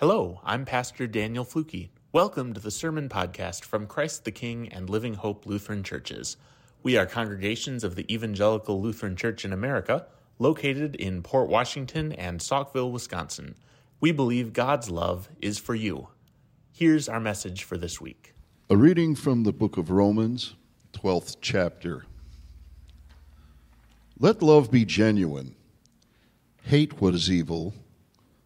Hello, I'm Pastor Daniel Fluke. Welcome to the Sermon Podcast from Christ the King and Living Hope Lutheran Churches. We are congregations of the Evangelical Lutheran Church in America, located in Port Washington and Saukville, Wisconsin. We believe God's love is for you. Here's our message for this week. A reading from the book of Romans, 12th chapter. Let love be genuine. Hate what is evil.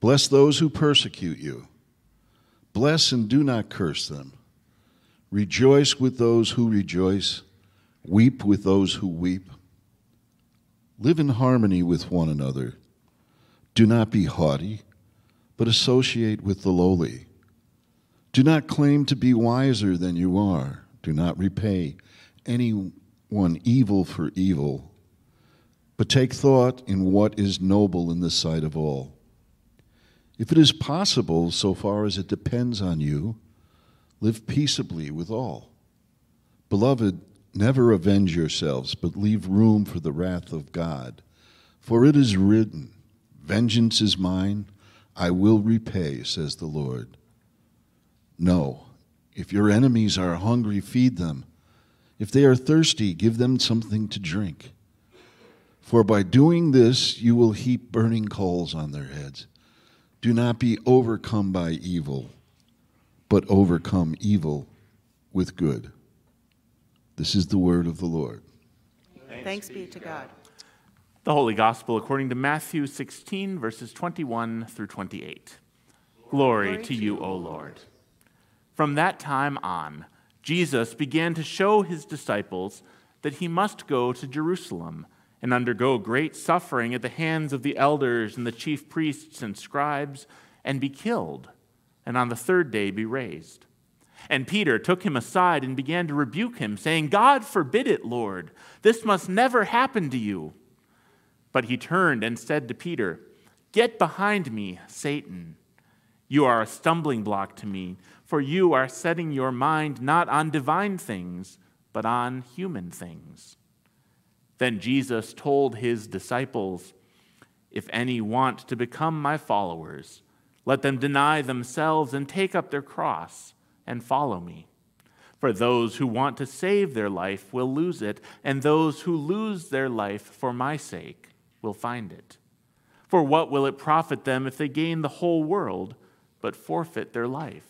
Bless those who persecute you. Bless and do not curse them. Rejoice with those who rejoice. Weep with those who weep. Live in harmony with one another. Do not be haughty, but associate with the lowly. Do not claim to be wiser than you are. Do not repay anyone evil for evil, but take thought in what is noble in the sight of all. If it is possible, so far as it depends on you, live peaceably with all. Beloved, never avenge yourselves, but leave room for the wrath of God. For it is written, Vengeance is mine, I will repay, says the Lord. No, if your enemies are hungry, feed them. If they are thirsty, give them something to drink. For by doing this, you will heap burning coals on their heads. Do not be overcome by evil, but overcome evil with good. This is the word of the Lord. Thanks be to God. The Holy Gospel according to Matthew 16, verses 21 through 28. Glory, Glory to you, O Lord. From that time on, Jesus began to show his disciples that he must go to Jerusalem and undergo great suffering at the hands of the elders and the chief priests and scribes, and be killed, and on the third day be raised. And Peter took him aside and began to rebuke him, saying, God forbid it, Lord. This must never happen to you. But he turned and said to Peter, Get behind me, Satan. You are a stumbling block to me, for you are setting your mind not on divine things, but on human things. Then Jesus told his disciples, If any want to become my followers, let them deny themselves and take up their cross and follow me. For those who want to save their life will lose it, and those who lose their life for my sake will find it. For what will it profit them if they gain the whole world but forfeit their life?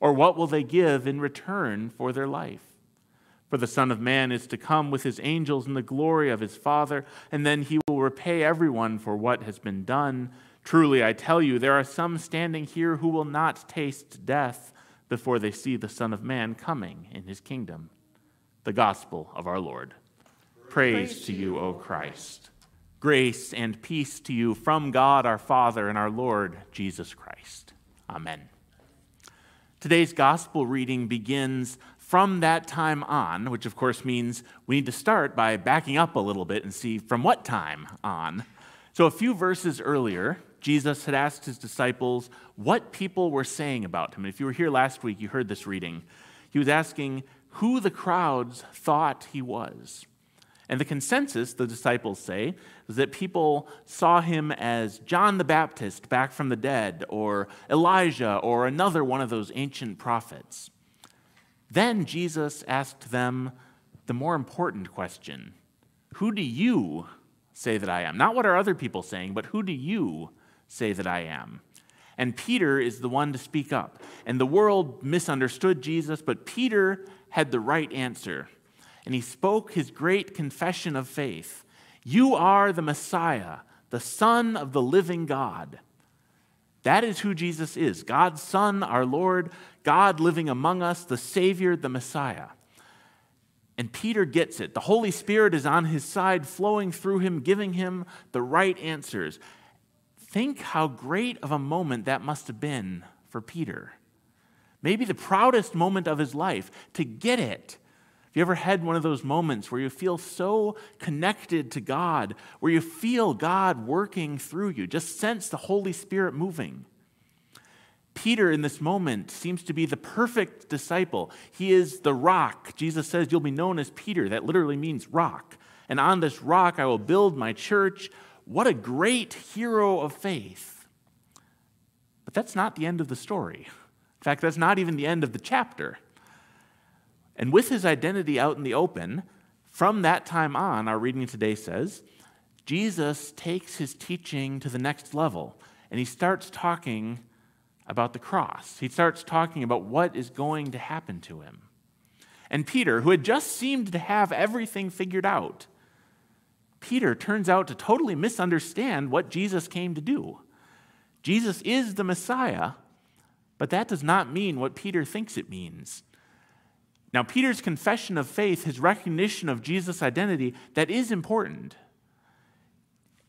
Or what will they give in return for their life? For the Son of Man is to come with his angels in the glory of his Father, and then he will repay everyone for what has been done. Truly, I tell you, there are some standing here who will not taste death before they see the Son of Man coming in his kingdom. The Gospel of our Lord. Praise, Praise to you, O Christ. Grace and peace to you from God our Father and our Lord Jesus Christ. Amen. Today's Gospel reading begins from that time on, which of course means we need to start by backing up a little bit and see from what time on. So, a few verses earlier, Jesus had asked his disciples what people were saying about him. And if you were here last week, you heard this reading. He was asking who the crowds thought he was. And the consensus, the disciples say, is that people saw him as John the Baptist back from the dead, or Elijah, or another one of those ancient prophets. Then Jesus asked them the more important question Who do you say that I am? Not what are other people saying, but who do you say that I am? And Peter is the one to speak up. And the world misunderstood Jesus, but Peter had the right answer. And he spoke his great confession of faith You are the Messiah, the Son of the living God. That is who Jesus is God's Son, our Lord, God living among us, the Savior, the Messiah. And Peter gets it. The Holy Spirit is on his side, flowing through him, giving him the right answers. Think how great of a moment that must have been for Peter. maybe the proudest moment of his life, to get it. You ever had one of those moments where you feel so connected to God, where you feel God working through you, just sense the Holy Spirit moving? Peter, in this moment, seems to be the perfect disciple. He is the rock. Jesus says, You'll be known as Peter. That literally means rock. And on this rock I will build my church. What a great hero of faith. But that's not the end of the story. In fact, that's not even the end of the chapter. And with his identity out in the open, from that time on, our reading today says, Jesus takes his teaching to the next level and he starts talking about the cross. He starts talking about what is going to happen to him. And Peter, who had just seemed to have everything figured out, Peter turns out to totally misunderstand what Jesus came to do. Jesus is the Messiah, but that does not mean what Peter thinks it means. Now, Peter's confession of faith, his recognition of Jesus' identity, that is important.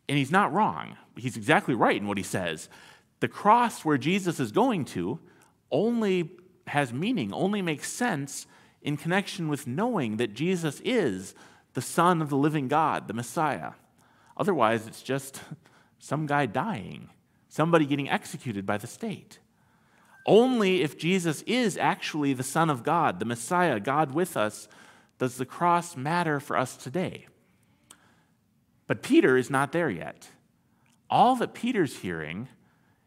And he's not wrong. He's exactly right in what he says. The cross where Jesus is going to only has meaning, only makes sense in connection with knowing that Jesus is the Son of the living God, the Messiah. Otherwise, it's just some guy dying, somebody getting executed by the state. Only if Jesus is actually the Son of God, the Messiah, God with us, does the cross matter for us today. But Peter is not there yet. All that Peter's hearing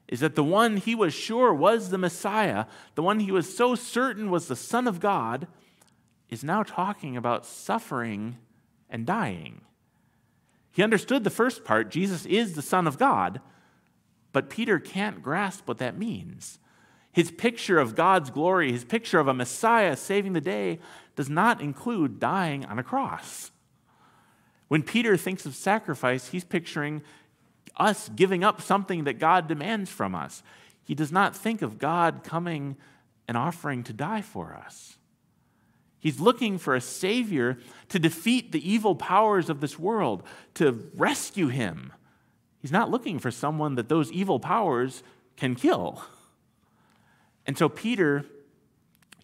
is that the one he was sure was the Messiah, the one he was so certain was the Son of God, is now talking about suffering and dying. He understood the first part Jesus is the Son of God, but Peter can't grasp what that means. His picture of God's glory, his picture of a Messiah saving the day, does not include dying on a cross. When Peter thinks of sacrifice, he's picturing us giving up something that God demands from us. He does not think of God coming and offering to die for us. He's looking for a Savior to defeat the evil powers of this world, to rescue him. He's not looking for someone that those evil powers can kill. And so Peter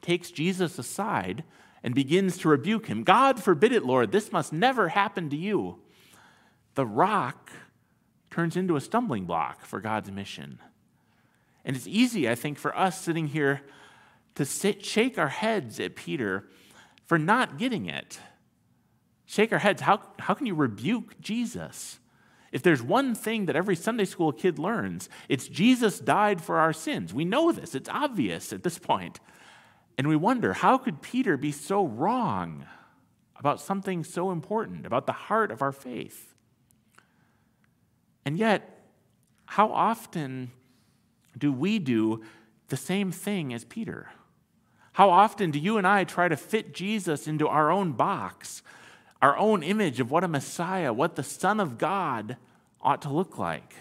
takes Jesus aside and begins to rebuke him. God forbid it, Lord. This must never happen to you. The rock turns into a stumbling block for God's mission. And it's easy, I think, for us sitting here to sit, shake our heads at Peter for not getting it. Shake our heads. How, how can you rebuke Jesus? If there's one thing that every Sunday school kid learns, it's Jesus died for our sins. We know this, it's obvious at this point. And we wonder how could Peter be so wrong about something so important, about the heart of our faith? And yet, how often do we do the same thing as Peter? How often do you and I try to fit Jesus into our own box, our own image of what a Messiah, what the Son of God ought to look like?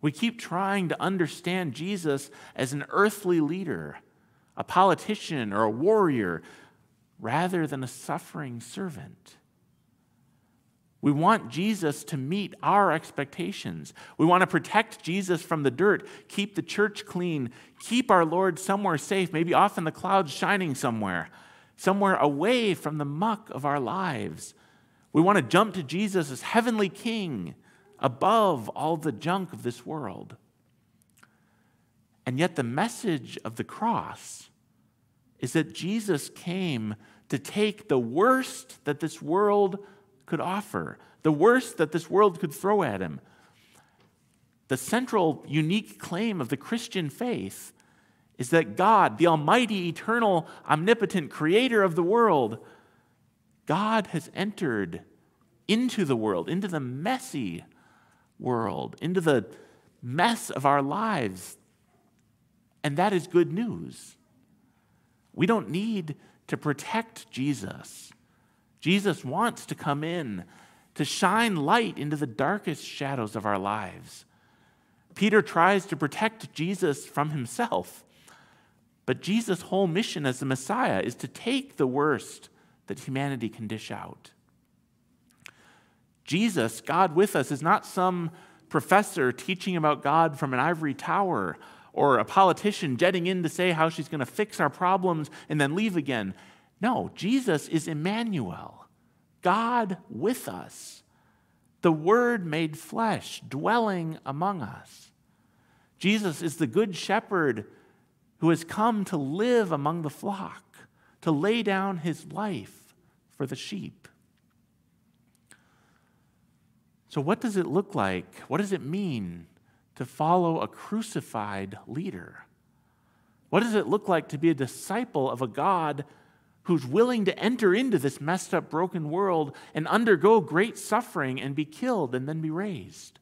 We keep trying to understand Jesus as an earthly leader, a politician, or a warrior, rather than a suffering servant. We want Jesus to meet our expectations. We want to protect Jesus from the dirt, keep the church clean, keep our Lord somewhere safe, maybe off in the clouds shining somewhere, somewhere away from the muck of our lives. We want to jump to Jesus as heavenly king above all the junk of this world. And yet, the message of the cross is that Jesus came to take the worst that this world could offer, the worst that this world could throw at him. The central, unique claim of the Christian faith is that God, the Almighty, eternal, omnipotent creator of the world, God has entered into the world, into the messy world, into the mess of our lives. And that is good news. We don't need to protect Jesus. Jesus wants to come in to shine light into the darkest shadows of our lives. Peter tries to protect Jesus from himself. But Jesus' whole mission as the Messiah is to take the worst that humanity can dish out. Jesus, God with us, is not some professor teaching about God from an ivory tower or a politician jetting in to say how she's going to fix our problems and then leave again. No, Jesus is Emmanuel, God with us, the Word made flesh, dwelling among us. Jesus is the Good Shepherd who has come to live among the flock, to lay down his life for the sheep. So, what does it look like? What does it mean to follow a crucified leader? What does it look like to be a disciple of a God who's willing to enter into this messed up, broken world and undergo great suffering and be killed and then be raised?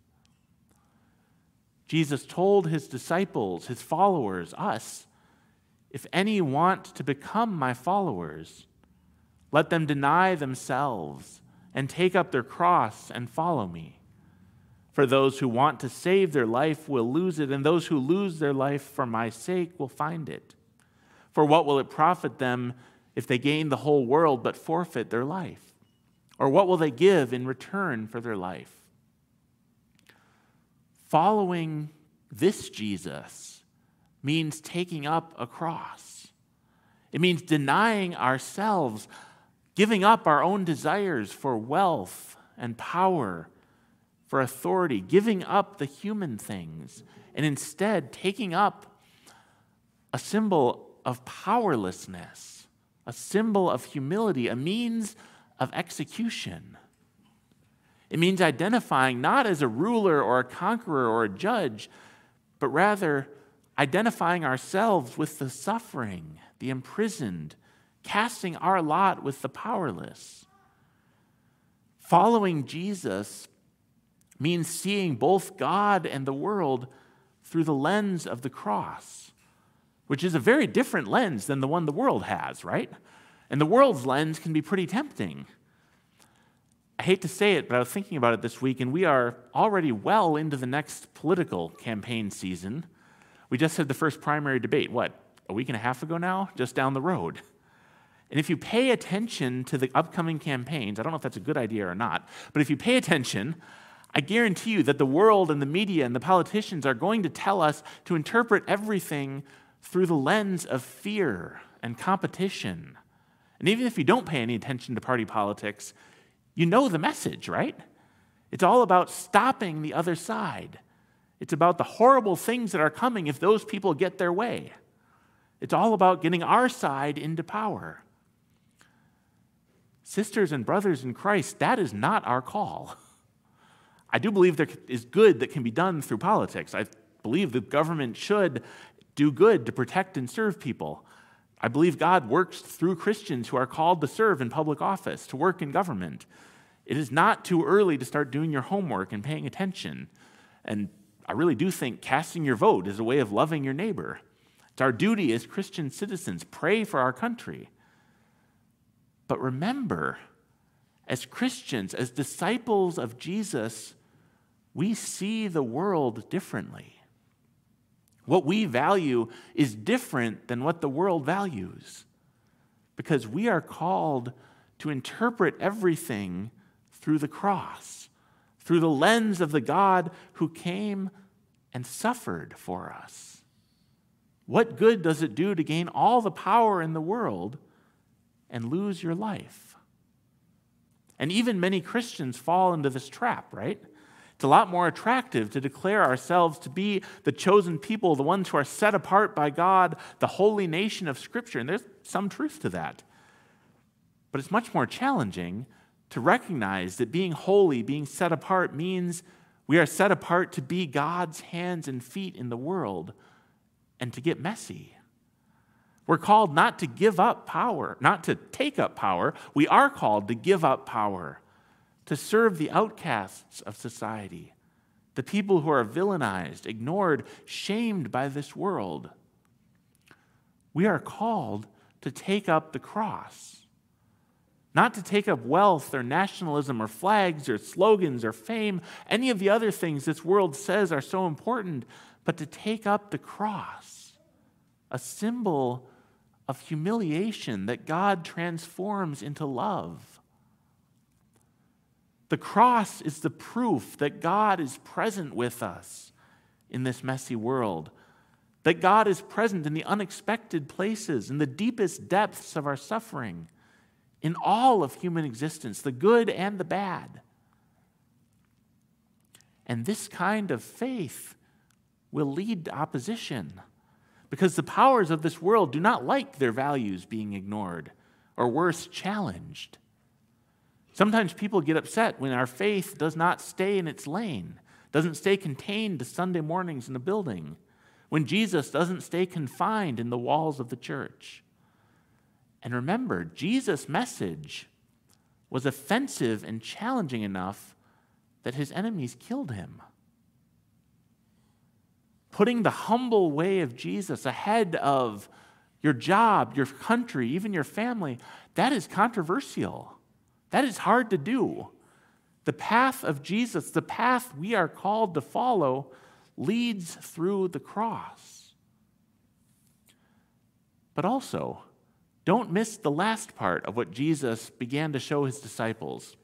Jesus told his disciples, his followers, us, if any want to become my followers, let them deny themselves and take up their cross and follow me. For those who want to save their life will lose it, and those who lose their life for my sake will find it. For what will it profit them if they gain the whole world but forfeit their life? Or what will they give in return for their life? Following this Jesus means taking up a cross. It means denying ourselves, giving up our own desires for wealth and power for authority, giving up the human things, and instead taking up a symbol of powerlessness, a symbol of humility, a means of execution. It means identifying not as a ruler or a conqueror or a judge, but rather identifying ourselves with the suffering, the imprisoned, casting our lot with the powerless. Following Jesus means seeing both God and the world through the lens of the cross, which is a very different lens than the one the world has, right? And the world's lens can be pretty tempting. Hate to say it, but I was thinking about it this week, and we are already well into the next political campaign season. We just had the first primary debate, what, a week and a half ago now? Just down the road. And if you pay attention to the upcoming campaigns, I don't know if that's a good idea or not, but if you pay attention, I guarantee you that the world and the media and the politicians are going to tell us to interpret everything through the lens of fear and competition. And even if you don't pay any attention to party politics, you know the message, right? It's all about stopping the other side. It's about the horrible things that are coming if those people get their way. It's all about getting our side into power. Sisters and brothers in Christ, that is not our call. I do believe there is good that can be done through politics. I believe the government should do good to protect and serve people. I believe God works through Christians who are called to serve in public office, to work in government. It is not too early to start doing your homework and paying attention. And I really do think casting your vote is a way of loving your neighbor. It's our duty as Christian citizens. Pray for our country. But remember, as Christians, as disciples of Jesus, we see the world differently. What we value is different than what the world values because we are called to interpret everything through the cross, through the lens of the God who came and suffered for us. What good does it do to gain all the power in the world and lose your life? And even many Christians fall into this trap, right? It's a lot more attractive to declare ourselves to be the chosen people, the ones who are set apart by God, the holy nation of Scripture. And there's some truth to that. But it's much more challenging to recognize that being holy, being set apart, means we are set apart to be God's hands and feet in the world and to get messy. We're called not to give up power, not to take up power. We are called to give up power to serve the outcasts of society, the people who are villainized, ignored, shamed by this world. We are called to take up the cross, not to take up wealth or nationalism or flags or slogans or fame, any of the other things this world says are so important, but to take up the cross, a symbol of humiliation that God transforms into love. The cross is the proof that God is present with us in this messy world. that God is present in the unexpected places, in the deepest depths of our suffering, in all of human existence, the good and the bad. And this kind of faith will lead to opposition because the powers of this world do not like their values being ignored or worse, challenged. Sometimes people get upset when our faith does not stay in its lane, doesn't stay contained to Sunday mornings in the building, when Jesus doesn't stay confined in the walls of the church. And remember, Jesus' message was offensive and challenging enough that his enemies killed him. Putting the humble way of Jesus ahead of your job, your country, even your family, that is controversial. That is hard to do. The path of Jesus, the path we are called to follow, leads through the cross. But also, don't miss the last part of what Jesus began to show his disciples.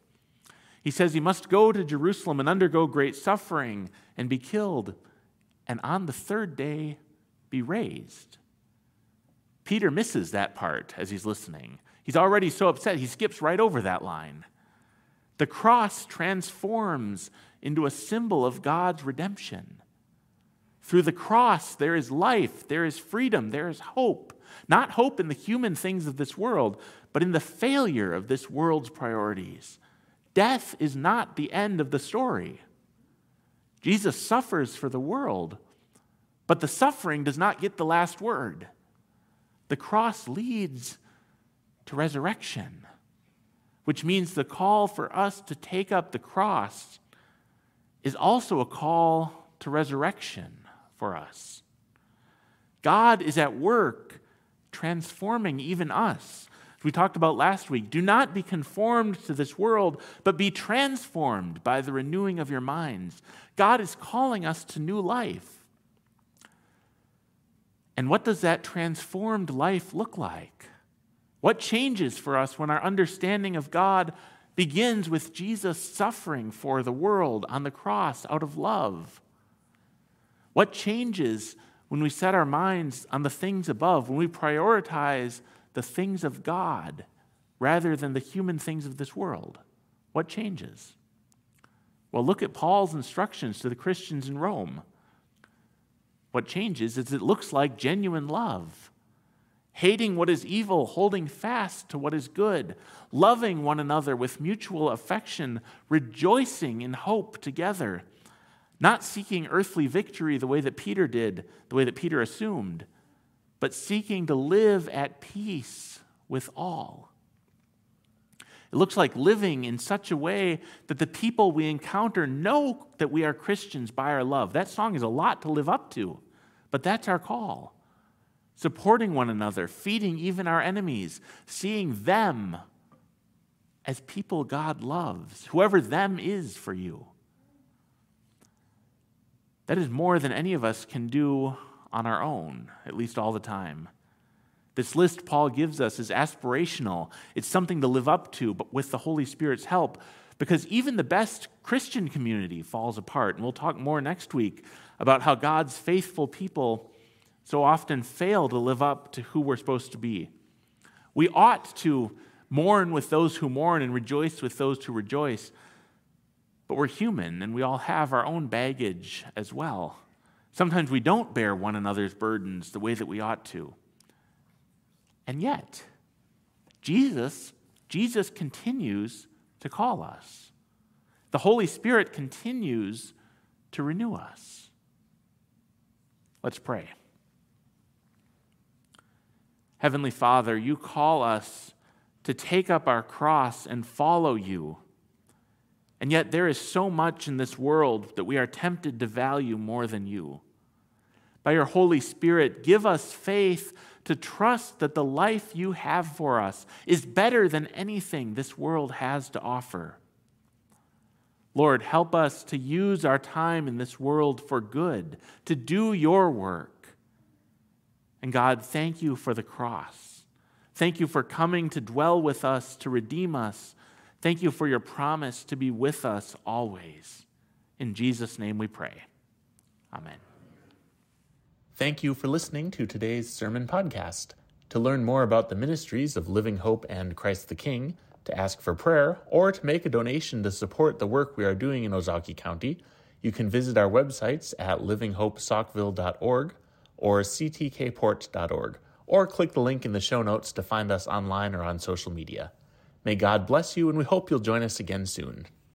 He says he must go to Jerusalem and undergo great suffering and be killed, and on the third day be raised. Peter misses that part as he's listening. He's already so upset, he skips right over that line. The cross transforms into a symbol of God's redemption. Through the cross, there is life, there is freedom, there is hope. Not hope in the human things of this world, but in the failure of this world's priorities. Death is not the end of the story. Jesus suffers for the world, but the suffering does not get the last word. The cross leads to resurrection, which means the call for us to take up the cross is also a call to resurrection for us. God is at work transforming even us. As we talked about last week, do not be conformed to this world, but be transformed by the renewing of your minds. God is calling us to new life. And what does that transformed life look like? What changes for us when our understanding of God begins with Jesus suffering for the world on the cross out of love? What changes when we set our minds on the things above, when we prioritize the things of God rather than the human things of this world? What changes? Well, look at Paul's instructions to the Christians in Rome. What changes is it looks like genuine love. Hating what is evil, holding fast to what is good, loving one another with mutual affection, rejoicing in hope together not seeking earthly victory the way that Peter did, the way that Peter assumed, but seeking to live at peace with all. It looks like living in such a way that the people we encounter know that we are Christians by our love. That song is a lot to live up to, but that's our call. Supporting one another, feeding even our enemies, seeing them as people God loves, whoever them is for you. That is more than any of us can do on our own, at least all the time. This list Paul gives us is aspirational. It's something to live up to, but with the Holy Spirit's help, because even the best Christian community falls apart. And we'll talk more next week about how God's faithful people so often fail to live up to who we're supposed to be. We ought to mourn with those who mourn and rejoice with those who rejoice. But we're human and we all have our own baggage as well. Sometimes we don't bear one another's burdens the way that we ought to. And yet, Jesus, Jesus continues to call us. The Holy Spirit continues to renew us. Let's pray. Heavenly Father, you call us to take up our cross and follow you. And yet, there is so much in this world that we are tempted to value more than you. By your Holy Spirit, give us faith to trust that the life you have for us is better than anything this world has to offer. Lord, help us to use our time in this world for good, to do your work. And God, thank you for the cross. Thank you for coming to dwell with us, to redeem us Thank you for your promise to be with us always. In Jesus' name we pray. Amen. Thank you for listening to today's sermon podcast. To learn more about the ministries of Living Hope and Christ the King, to ask for prayer, or to make a donation to support the work we are doing in Ozaukee County, you can visit our websites at livinghopesaukville.org or ctkport.org, or click the link in the show notes to find us online or on social media. May God bless you, and we hope you'll join us again soon.